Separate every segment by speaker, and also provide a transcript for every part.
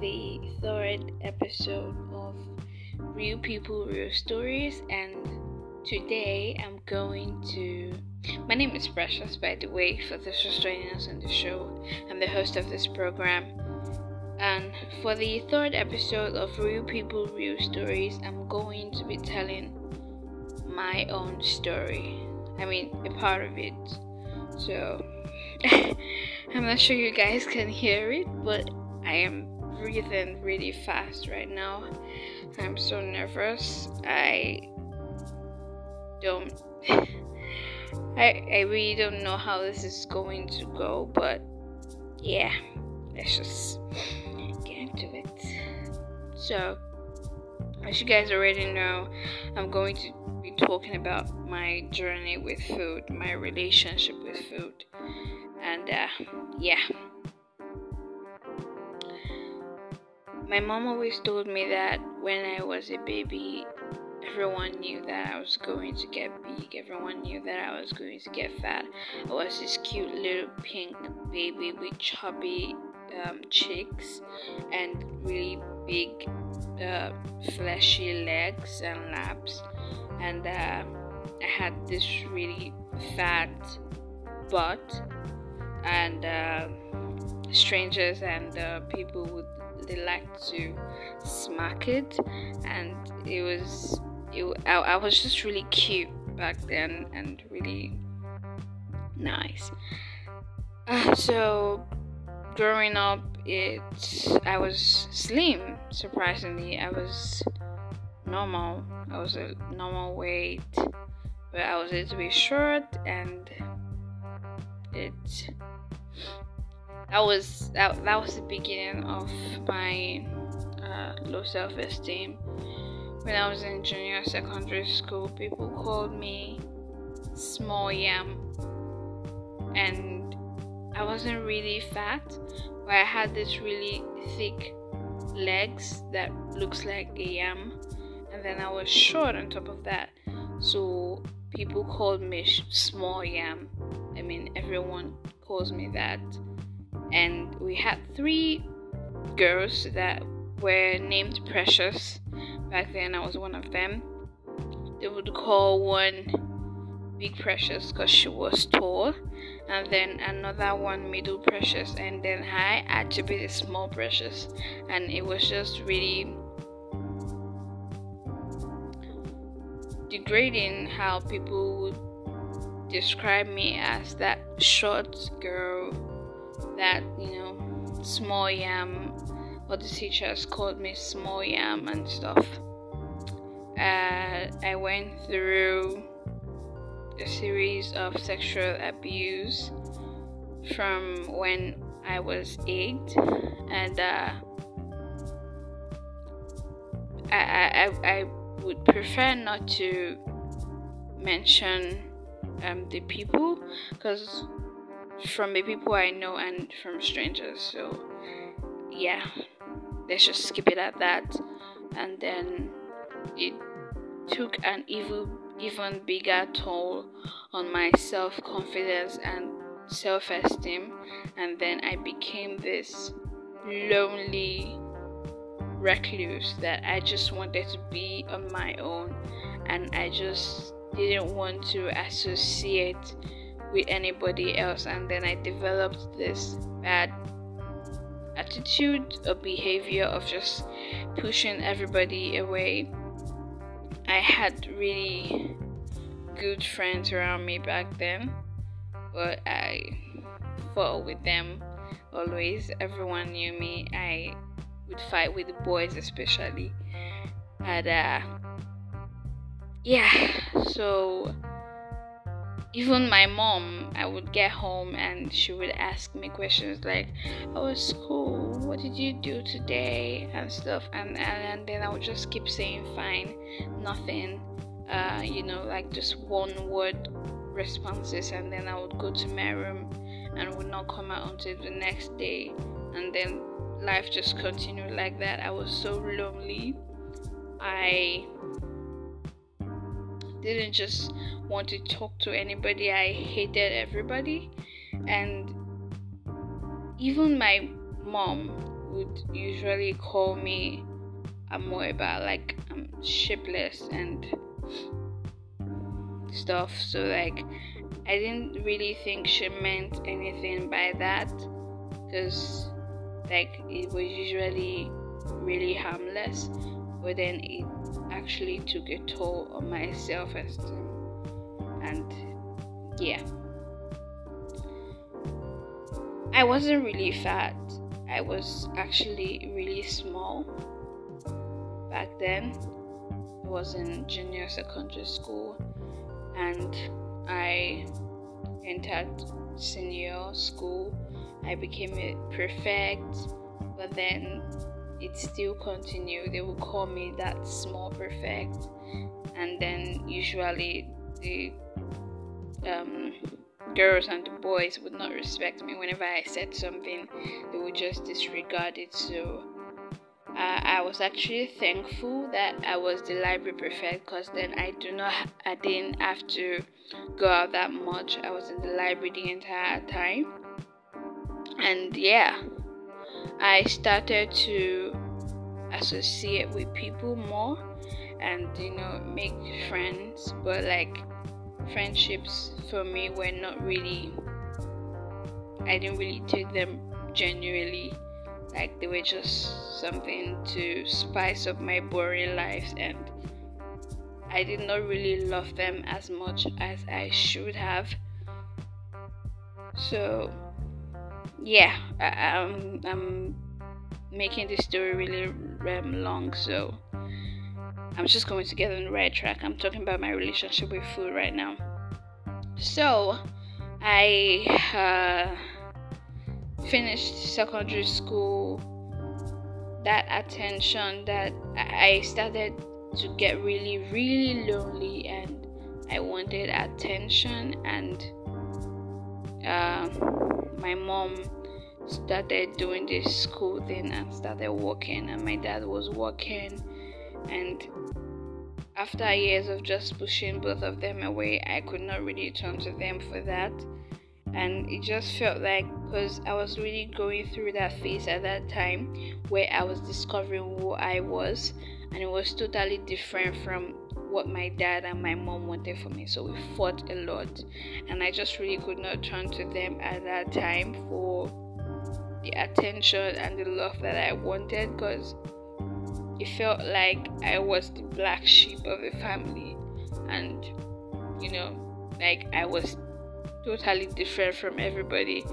Speaker 1: the third episode of Real People, Real Stories, and today I'm going to. My name is Precious, by the way, for those just joining us on the show. I'm the host of this program. And for the third episode of Real People, Real Stories, I'm going to be telling my own story. I mean, a part of it. So, I'm not sure you guys can hear it, but I am breathing really fast right now. I'm so nervous. I don't. I, I really don't know how this is going to go, but yeah, let's just get into it. So, as you guys already know, I'm going to be talking about my journey with food, my relationship with food, and uh, yeah. My mom always told me that when I was a baby, everyone knew that I was going to get big. Everyone knew that I was going to get fat. I was this cute little pink baby with chubby um, cheeks and really big, uh, fleshy legs and laps. And uh, I had this really fat butt, and uh, strangers and uh, people would they like to smack it, and it was it, I, I was just really cute back then and really nice. Uh, so growing up, it I was slim. Surprisingly, I was normal. I was a normal weight, but I was a little bit short, and it that was that, that was the beginning of my uh, low self-esteem. When i was in junior secondary school people called me small yam. And i wasn't really fat but i had this really thick legs that looks like a yam. And then i was short on top of that. So people called me small yam. I mean everyone calls me that and we had three girls that were named Precious. Back then, I was one of them. They would call one Big Precious because she was tall, and then another one Middle Precious, and then I had to be the Small Precious, and it was just really degrading how people would describe me as that short girl that you know small yam what the teachers called me small yam and stuff. Uh, i went through a series of sexual abuse from when i was eight and uh, I, I, I would prefer not to mention um, the people because from the people I know and from strangers. So, yeah, let's just skip it at that. And then it took an even even bigger toll on my self confidence and self esteem. And then I became this lonely recluse that I just wanted to be on my own and I just didn't want to associate with anybody else and then i developed this bad attitude or behavior of just pushing everybody away. I had really good friends around me back then but i fought with them always. Everyone knew me. I would fight with the boys especially. And uh yeah so even my mom i would get home and she would ask me questions like how was school? What did you do today? and stuff. And, and, and then i would just keep saying fine nothing. Uh, you know like just one word responses and then i would go to my room and would not come out until the next day. And then life just continued like that. I was so lonely. I didn't just want to talk to anybody. I hated everybody. And even my mom would usually call me amoeba, like I'm shapeless and stuff. So like I didn't really think she meant anything by that because like it was usually really harmless but then it actually took a toll on my self-esteem and yeah. I wasn't really fat. I was actually really small back then. I was in junior secondary school. And I entered senior school. I became a prefect, but then it still continued. They would call me that small prefect, and then usually the um, girls and the boys would not respect me whenever I said something. They would just disregard it. So uh, I was actually thankful that I was the library prefect because then I do not I didn't have to go out that much. I was in the library the entire time, and yeah, I started to associate with people more and you know make friends. But like friendships for me were not really. I didn't really take them genuinely like they were just something to spice up my boring life and I did not really love them as much as I should have. So yeah, I, am I'm, I'm making this story really um, long, so I'm just going to get on the right track. I'm talking about my relationship with food right now. So I uh, finished secondary school, that attention that I started to get really, really lonely and I wanted attention and uh, my mom started doing this school thing and started working and my dad was working. And after years of just pushing both of them away i could not really turn to them for that. And it just felt like because I was really going through that phase at that time where I was discovering who I was, and it was totally different from what my dad and my mom wanted for me. So we fought a lot, and I just really could not turn to them at that time for the attention and the love that I wanted because it felt like I was the black sheep of the family, and you know, like I was totally different from everybody.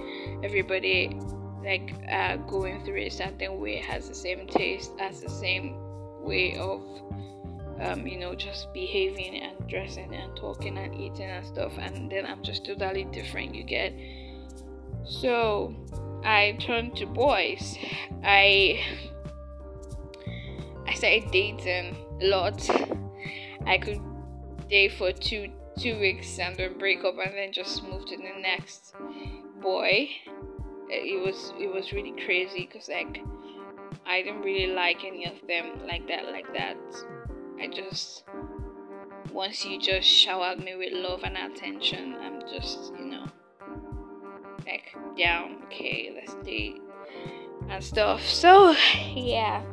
Speaker 1: Everybody like uh, going through a certain way has the same taste, has the same way of um, you know just behaving and dressing and talking and eating and stuff. And then I'm just totally different. You get so I turned to boys. I I started dating a lot. I could date for two two weeks and then break up and then just move to the next boy it was it was really crazy because like i didn't really like any of them like that like that i just once you just showered me with love and attention i'm just you know like down okay let's date and stuff. So yeah.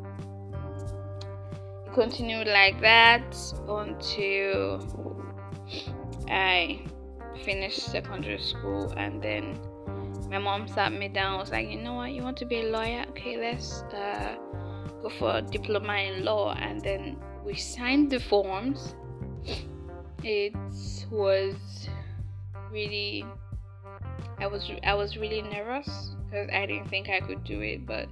Speaker 1: It continued like that until I finished secondary school and then my mom sat me down was like you know what? You want to be a lawyer? Okay let's uh, go for a diploma in law. And then we signed the forms it was really i was i was really nervous because i didn't think i could do it but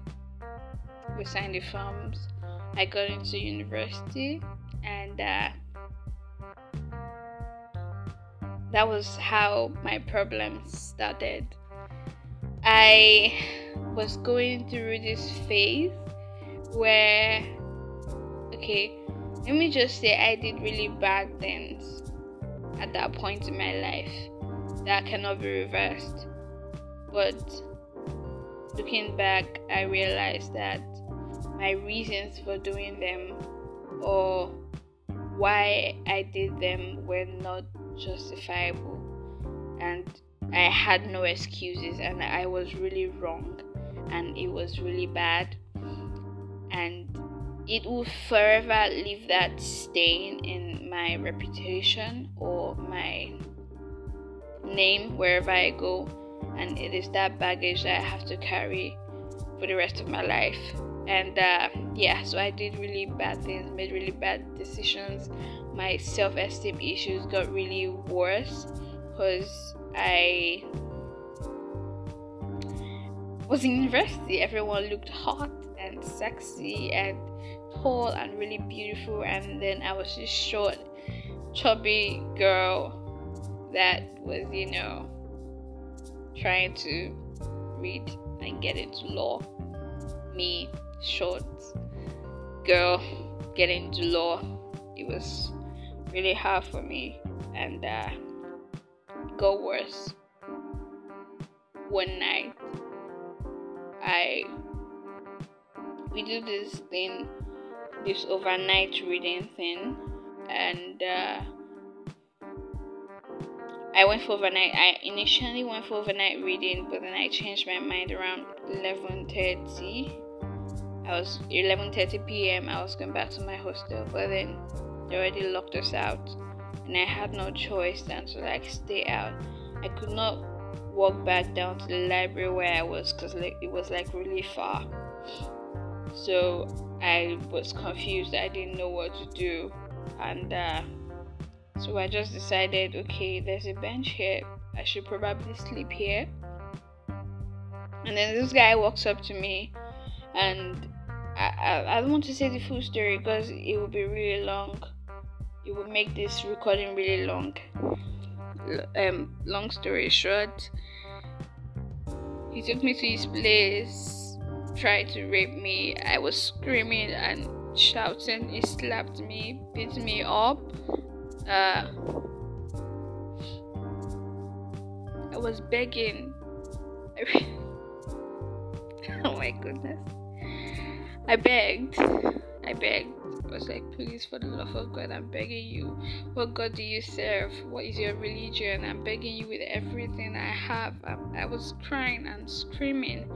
Speaker 1: we signed the forms i got into university and uh, that was how my problems started. I was going through this phase where, okay, let me just say I did really bad things at that point in my life that cannot be reversed. But looking back, I realized that my reasons for doing them or why I did them were not justifiable and I had no excuses and I was really wrong and it was really bad and it will forever leave that stain in my reputation or my name wherever I go, and it is that baggage that I have to carry for the rest of my life. And uh, yeah, so I did really bad things, made really bad decisions. My self esteem issues got really worse because I was in university. Everyone looked hot and sexy and tall and really beautiful, and then I was this short, chubby girl that was, you know, trying to read and get into law. Me, short girl, getting into law. It was really hard for me and uh, got worse. One night, I we do this thing, this overnight reading thing, and uh, I went for overnight. I initially went for overnight reading, but then I changed my mind around 11:30. I was 11:30 p.m. I was going back to my hostel, but then they already locked us out, and I had no choice than to like stay out. I could not walk back down to the library where I was because like it was like really far. So I was confused. I didn't know what to do, and. Uh, so I just decided, okay, there's a bench here. I should probably sleep here. And then this guy walks up to me, and I, I, I don't want to say the full story because it will be really long. It will make this recording really long. Um, long story short, he took me to his place, tried to rape me. I was screaming and shouting. He slapped me, beat me up, uh, I was begging. oh my goodness. I begged. I begged. I was like, please, for the love of God, I'm begging you. What God do you serve? What is your religion? I'm begging you with everything I have. I, I was crying and screaming.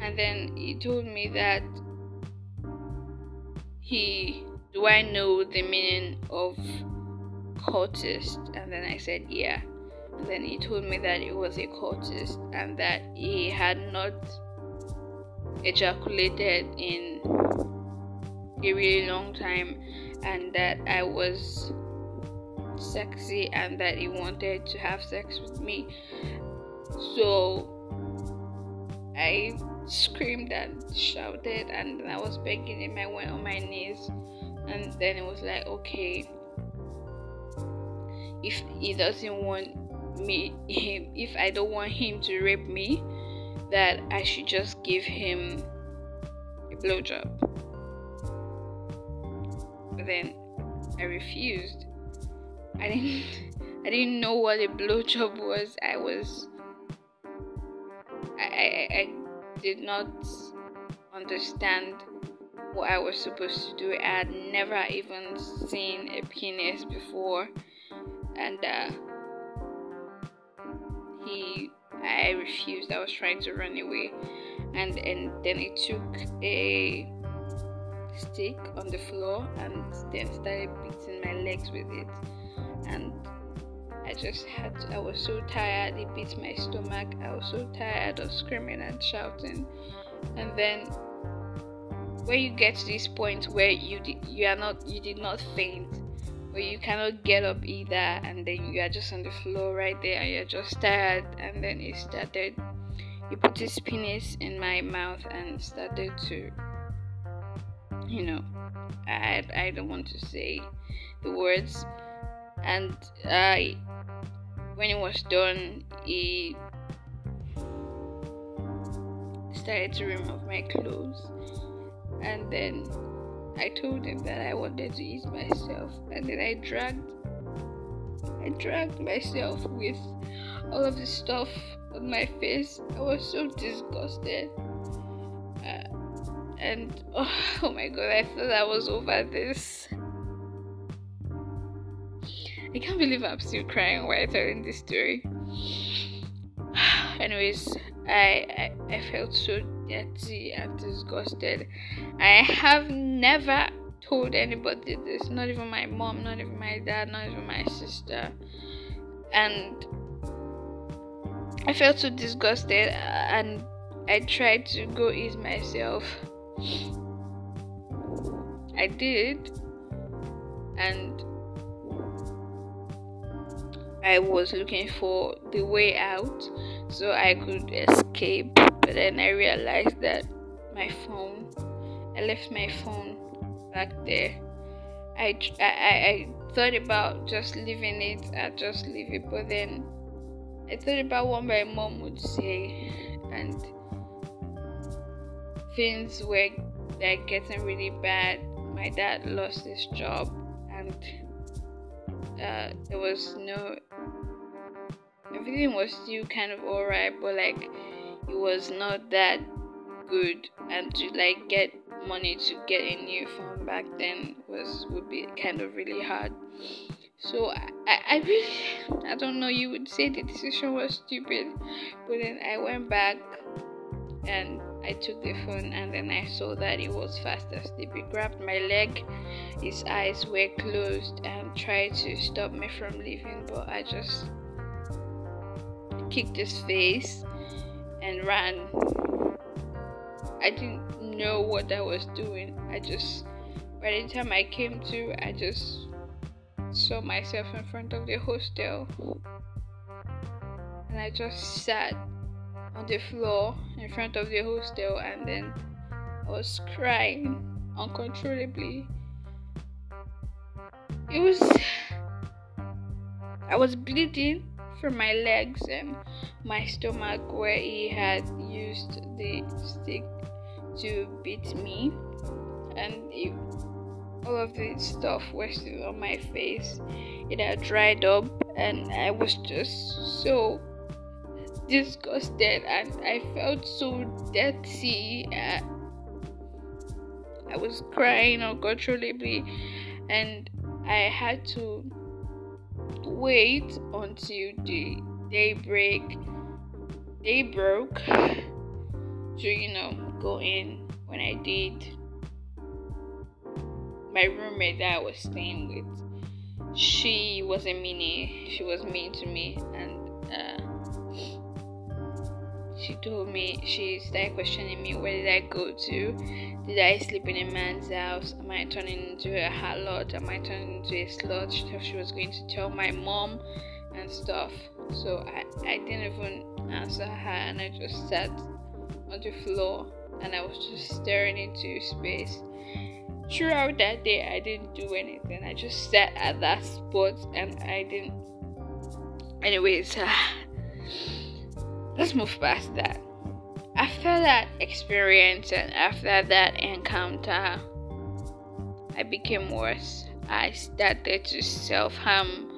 Speaker 1: And then he told me that he, do I know the meaning of cultist and then i said yeah and then he told me that it was a cultist and that he had not ejaculated in a really long time and that i was sexy and that he wanted to have sex with me so i screamed and shouted and i was begging him i went on my knees and then it was like okay if he doesn't want me him if I don't want him to rape me that I should just give him a blowjob. Then I refused. I didn't I didn't know what a blowjob was. I was I, I, I did not understand what I was supposed to do. I had never even seen a penis before and uh, he I refused. I was trying to run away, and and then he took a stick on the floor and then started beating my legs with it, and I just had. To, I was so tired. He beat my stomach. I was so tired of screaming and shouting, and then when you get to this point where you did, you are not you did not faint but you cannot get up either and then you are just on the floor right there and you're just tired and then he started he put his penis in my mouth and started to you know i i don't want to say the words. And i when it was done he started to remove my clothes. And then I told him that I wanted to eat myself, and then I dragged, I dragged myself with all of the stuff on my face. I was so disgusted, and oh, oh my god, I thought I was over this. I can't believe I'm still crying while telling this story. Anyways, I, I I felt so dirty and disgusted. I have never told anybody this, not even my mom, not even my dad, not even my sister. And I felt so disgusted and I tried to go ease myself. I did, and I was looking for the way out so I could escape. But then I realized that my phone, I left my phone back there. I, I, I thought about just leaving it, I just leave it, but then I thought about what my mom would say, and things were like getting really bad. My dad lost his job, and uh, there was no everything was still kind of alright, but like it was not that good. And to like get money to get a new phone back then was would be kind of really hard. So I, I really I don't know. You would say the decision was stupid, but then I went back and I took the phone and then I saw that it was fast asleep. He grabbed my leg, his eyes were closed and tried to stop me from leaving, but I just kicked his face and ran. I didn't know what I was doing. I just, by the time I came to, I just saw myself in front of the hostel. And I just sat on the floor in front of the hostel and then I was crying uncontrollably. It was. I was bleeding from my legs and my stomach where he had used the stick to beat me and it, all of the stuff was still on my face it had dried up and i was just so disgusted and i felt so dirty. Uh, i was crying uncontrollably and i had to wait until the daybreak day broke to you know go in when I did. My roommate that I was staying with she wasn't mean she was mean to me and uh, she told me she started questioning me where did I go to did I sleep in a man's house? Am I turning into a harlot? Am I turning into a slut? She was going to tell my mom and stuff. So I, I didn't even answer her and I just sat on the floor and I was just staring into space. Throughout that day, I didn't do anything. I just sat at that spot and I didn't. Anyways, let's move past that after that experience and after that encounter, I became worse. I started to self harm.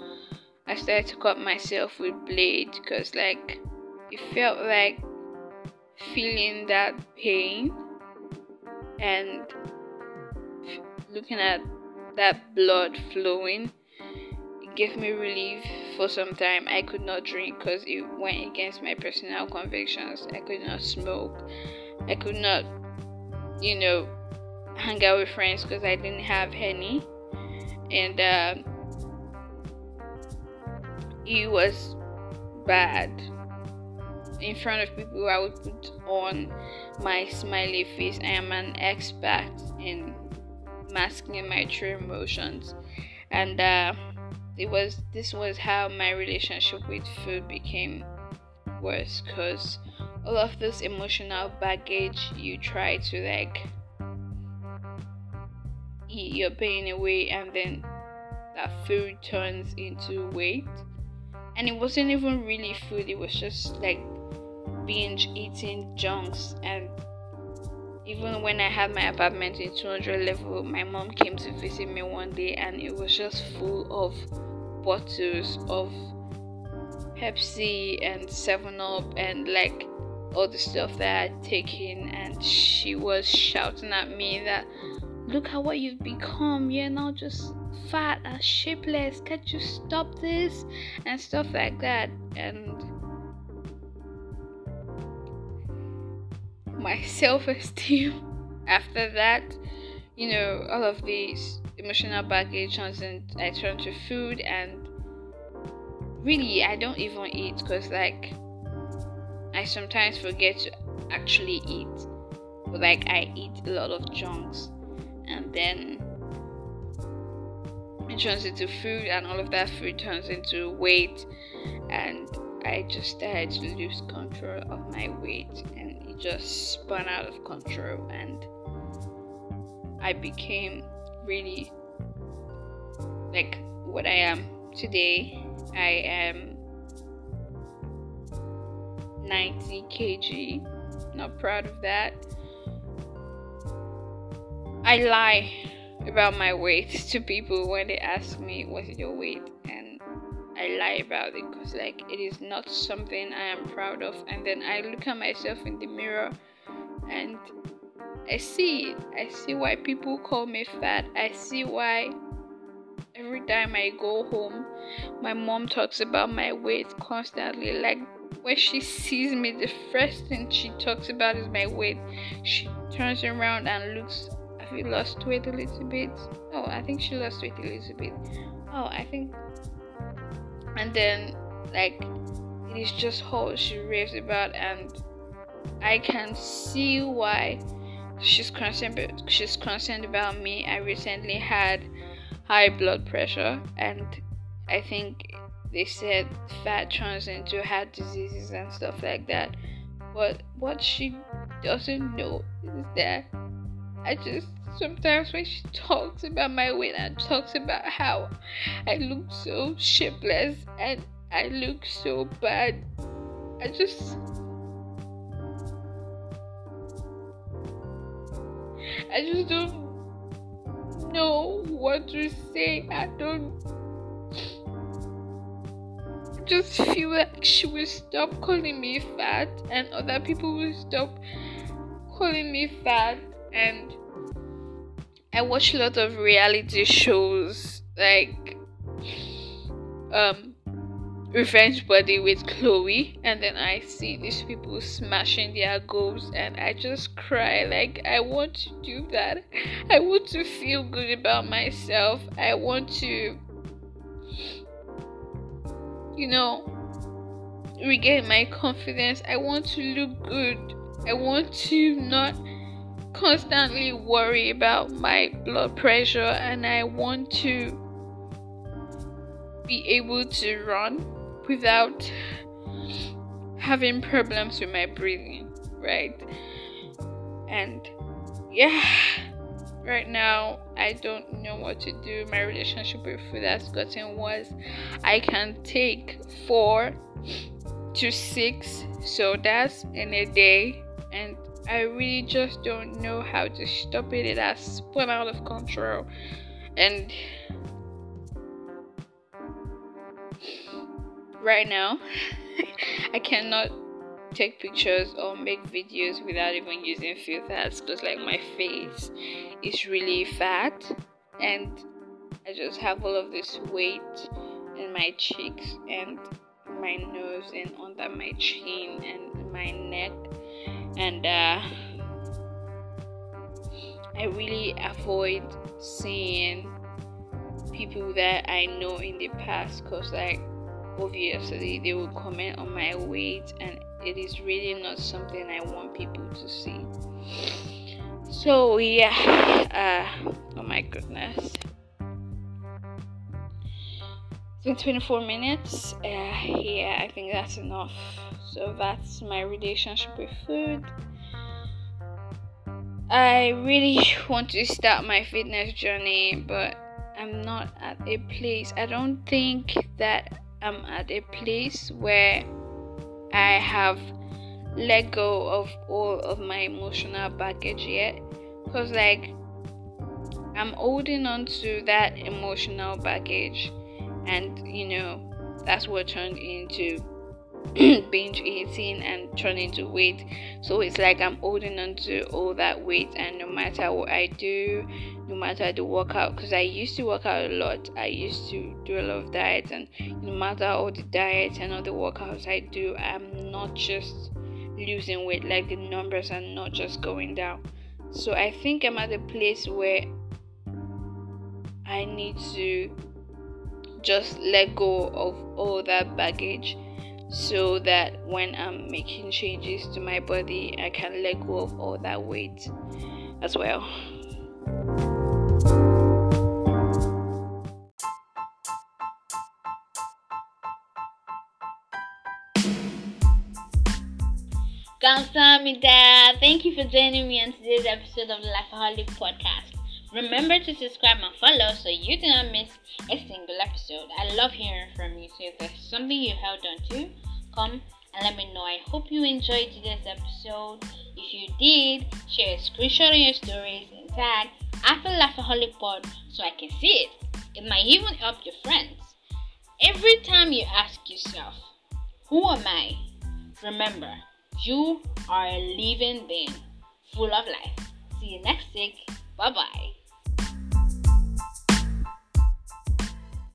Speaker 1: I started to cut myself with blades because, like, it felt like feeling that pain and looking at that blood flowing gave me relief for some time. I could not drink because it went against my personal convictions. I could not smoke. I could not, you know, hang out with friends because I didn't have any. And uh, it was bad. In front of people, I would put on my smiley face. I am an expert in masking my true emotions. And uh, it was this was how my relationship with food became worse because all of this emotional baggage you try to like eat your pain away and then that food turns into weight. And it wasn't even really food it was just like binge eating junks. And even when I had my apartment in 200 level, my mom came to visit me one day and it was just full of bottles of Pepsi and 7 Up and like all the stuff that I'd taken, and she was shouting at me that look at what you've become, you're now just fat and shapeless, can't you stop this? and stuff like that. And my self-esteem after that you know all of these emotional baggage in i turn to food and really i don't even eat because like i sometimes forget to actually eat. But like i eat a lot of junks and then it turns into food and all of that food turns into weight and i just started to lose control of my weight and it just spun out of control and i became really like what i am today. I am 90 kg. Not proud of that. I lie about my weight to people when they ask me what's your weight? And I lie about it because like it is not something I am proud of. And then I look at myself in the mirror and I see it. I see why people call me fat. I see why every time I go home my mom talks about my weight constantly like when she sees me the first thing she talks about is my weight. She turns around and looks have you lost weight a little bit? Oh, I think she lost weight a little bit. Oh, I think. And then, like, it is just how she raves about, and I can see why she's concerned. She's concerned about me. I recently had high blood pressure, and I think they said fat turns into heart diseases and stuff like that. But what she doesn't know is that I just sometimes when she talks about my weight and talks about how I look so shapeless and I look so bad, I just I just don't know what to say. I don't just feel like she will stop calling me fat and other people will stop calling me fat and I watch a lot of reality shows like um Revenge Body with Chloe and then I see these people smashing their goals and I just cry like I want to do that. I want to feel good about myself. I want to you know regain my confidence. I want to look good. I want to not constantly worry about my blood pressure and I want to be able to run without having problems with my breathing, right? And yeah, right now I don't know what to do. My relationship with food has gotten worse. I can take four to six sodas in a day, and I really just don't know how to stop it. It has spun out of control. And right now, I cannot take pictures or make videos without even using filters because, like, my face is really fat and I just have all of this weight in my cheeks and my nose and under my chin and my neck and uh, I really avoid seeing people that I know in the past because, like, obviously, they will comment on my weight, and it is really not something I want people to see. So, yeah, uh, oh my goodness. It's been 24 minutes. Uh, yeah, I think that's enough. So that's my relationship with food. I really want to start my fitness journey, but I'm not at a place. I don't think that I'm at a place where I have let go of all of my emotional baggage yet. Because, like, I'm holding on to that emotional baggage, and you know, that's what turned into binge eating and turning to weight. So it's like I'm holding on to all that weight, and no matter what I do, no matter the workout, because I used to work out a lot, I used to do a lot of diets, and no matter all the diets and all the workouts I do, I'm not just losing weight, like the numbers are not just going down. So I think I'm at a place where I need to just let go of all that baggage so that when I'm making changes to my body, I can let go of all that weight as well. Thank you for joining me on today's episode of the Lifeaholic Podcast. Remember to subscribe and follow so you do not miss a single episode. I love hearing from you. So if there's something you held on to, and let me know. I hope you enjoyed today's episode. If you did, share a screenshot on your stories and tag after Lifeaholic Pod so I can see it. It might even help your friends. Every time you ask yourself, Who am I? Remember, you are a living being full of life. See you next week. Bye bye.